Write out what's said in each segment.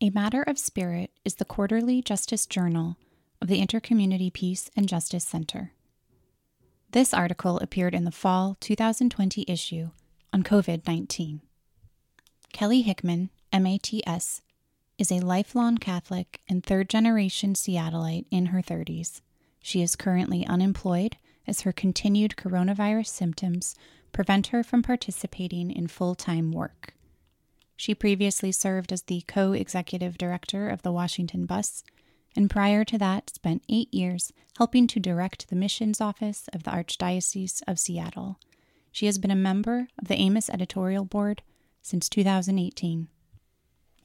A Matter of Spirit is the quarterly justice journal of the Intercommunity Peace and Justice Center. This article appeared in the fall 2020 issue on COVID 19. Kelly Hickman, MATS, is a lifelong Catholic and third generation Seattleite in her 30s. She is currently unemployed as her continued coronavirus symptoms prevent her from participating in full time work. She previously served as the co executive director of the Washington Bus, and prior to that, spent eight years helping to direct the missions office of the Archdiocese of Seattle. She has been a member of the Amos editorial board since 2018.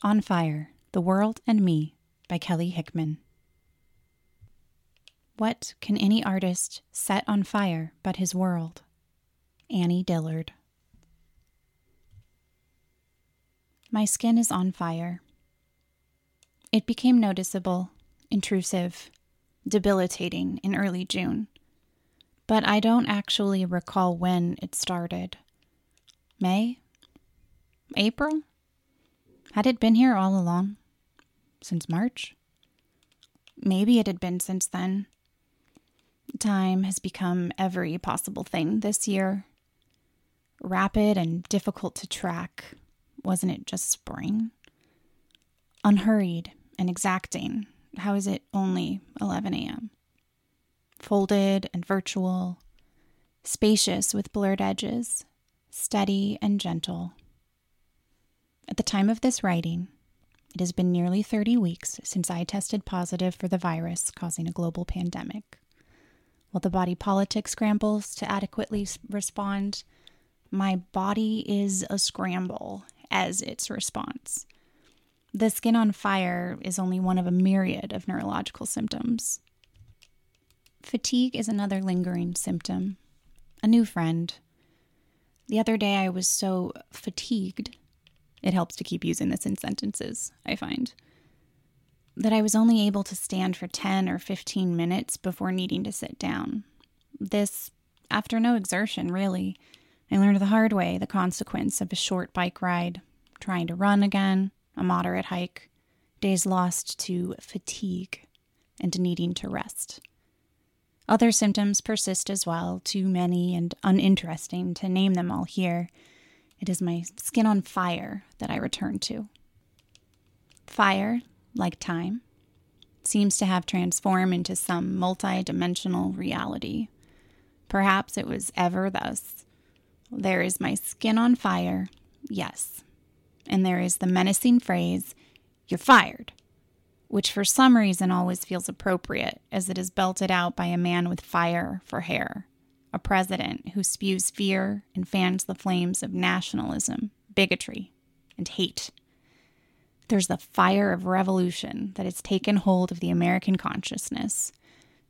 On Fire The World and Me by Kelly Hickman. What can any artist set on fire but his world? Annie Dillard. My skin is on fire. It became noticeable, intrusive, debilitating in early June, but I don't actually recall when it started. May? April? Had it been here all along? Since March? Maybe it had been since then. Time has become every possible thing this year. Rapid and difficult to track, wasn't it just spring? Unhurried and exacting. How is it only 11 a.m.? Folded and virtual, spacious with blurred edges, steady and gentle. At the time of this writing, it has been nearly 30 weeks since I tested positive for the virus causing a global pandemic. While the body politic scrambles to adequately respond, my body is a scramble as its response. The skin on fire is only one of a myriad of neurological symptoms. Fatigue is another lingering symptom. A new friend. The other day I was so fatigued, it helps to keep using this in sentences, I find, that I was only able to stand for 10 or 15 minutes before needing to sit down. This, after no exertion, really. I learned the hard way the consequence of a short bike ride, trying to run again, a moderate hike, days lost to fatigue and needing to rest. Other symptoms persist as well, too many and uninteresting to name them all here. It is my skin on fire that I return to. Fire, like time, seems to have transformed into some multi-dimensional reality. Perhaps it was ever thus. There is my skin on fire, yes. And there is the menacing phrase, You're fired, which for some reason always feels appropriate as it is belted out by a man with fire for hair, a president who spews fear and fans the flames of nationalism, bigotry, and hate. There's the fire of revolution that has taken hold of the American consciousness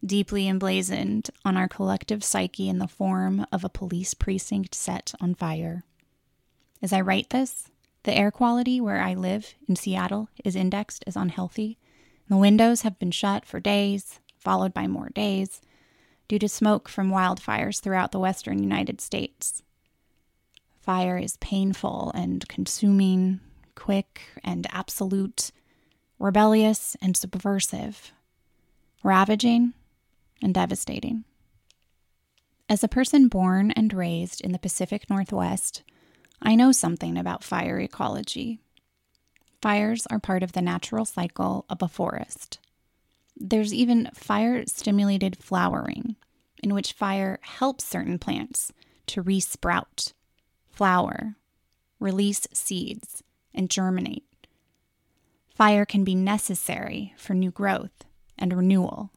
deeply emblazoned on our collective psyche in the form of a police precinct set on fire. As I write this, the air quality where I live in Seattle is indexed as unhealthy. The windows have been shut for days, followed by more days, due to smoke from wildfires throughout the western United States. Fire is painful and consuming, quick and absolute, rebellious and subversive, ravaging and devastating. As a person born and raised in the Pacific Northwest, I know something about fire ecology. Fires are part of the natural cycle of a forest. There's even fire stimulated flowering, in which fire helps certain plants to resprout, flower, release seeds, and germinate. Fire can be necessary for new growth and renewal.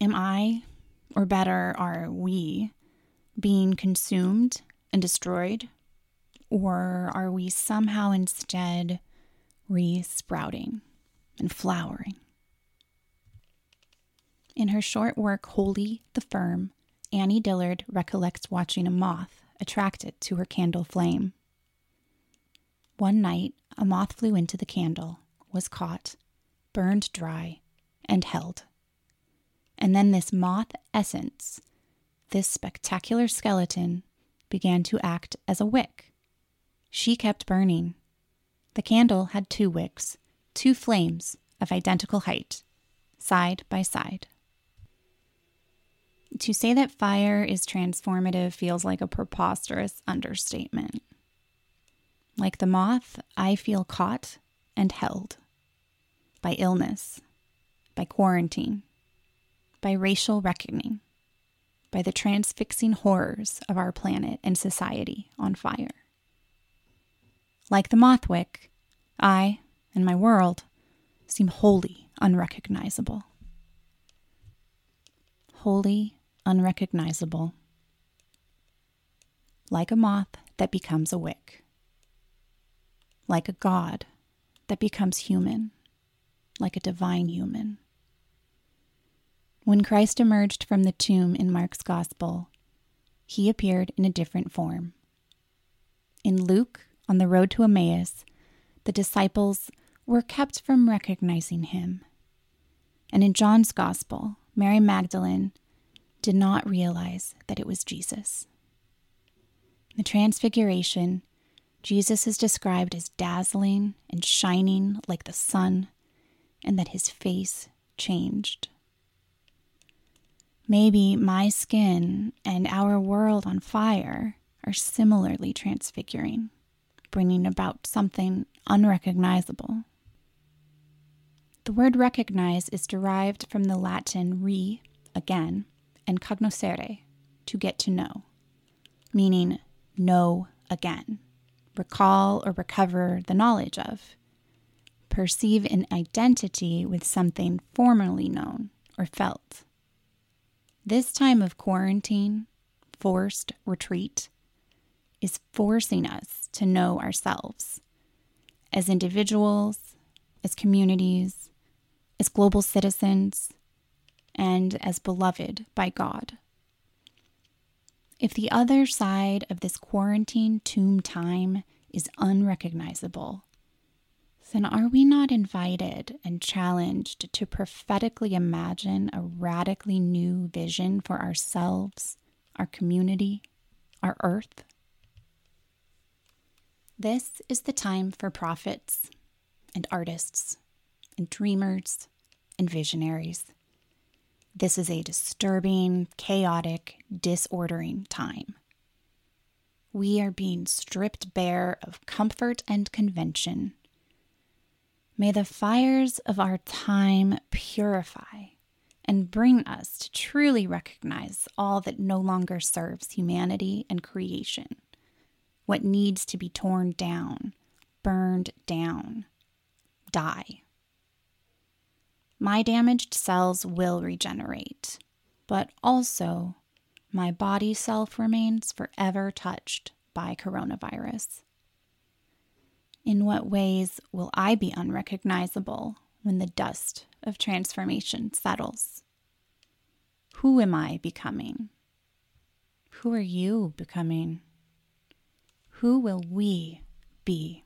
Am I, or better, are we, being consumed and destroyed? Or are we somehow instead re sprouting and flowering? In her short work, Holy the Firm, Annie Dillard recollects watching a moth attracted to her candle flame. One night, a moth flew into the candle, was caught, burned dry, and held. And then this moth essence, this spectacular skeleton, began to act as a wick. She kept burning. The candle had two wicks, two flames of identical height, side by side. To say that fire is transformative feels like a preposterous understatement. Like the moth, I feel caught and held by illness, by quarantine, by racial reckoning, by the transfixing horrors of our planet and society on fire. Like the moth wick, I and my world seem wholly unrecognizable. Wholly unrecognizable. Like a moth that becomes a wick like a God that becomes human, like a divine human. When Christ emerged from the tomb in Mark's Gospel, he appeared in a different form. In Luke, on the road to Emmaus, the disciples were kept from recognizing him. And in John's Gospel, Mary Magdalene did not realize that it was Jesus. In The Transfiguration Jesus is described as dazzling and shining like the sun, and that his face changed. Maybe my skin and our world on fire are similarly transfiguring, bringing about something unrecognizable. The word recognize is derived from the Latin re, again, and cognoscere, to get to know, meaning know again recall or recover the knowledge of, perceive an identity with something formerly known or felt. This time of quarantine, forced retreat, is forcing us to know ourselves as individuals, as communities, as global citizens, and as beloved by God. If the other side of this quarantine tomb time is unrecognizable, then are we not invited and challenged to prophetically imagine a radically new vision for ourselves, our community, our earth? This is the time for prophets and artists and dreamers and visionaries. This is a disturbing, chaotic, disordering time. We are being stripped bare of comfort and convention. May the fires of our time purify and bring us to truly recognize all that no longer serves humanity and creation, what needs to be torn down, burned down, die. My damaged cells will regenerate, but also my body self remains forever touched by coronavirus. In what ways will I be unrecognizable when the dust of transformation settles? Who am I becoming? Who are you becoming? Who will we be?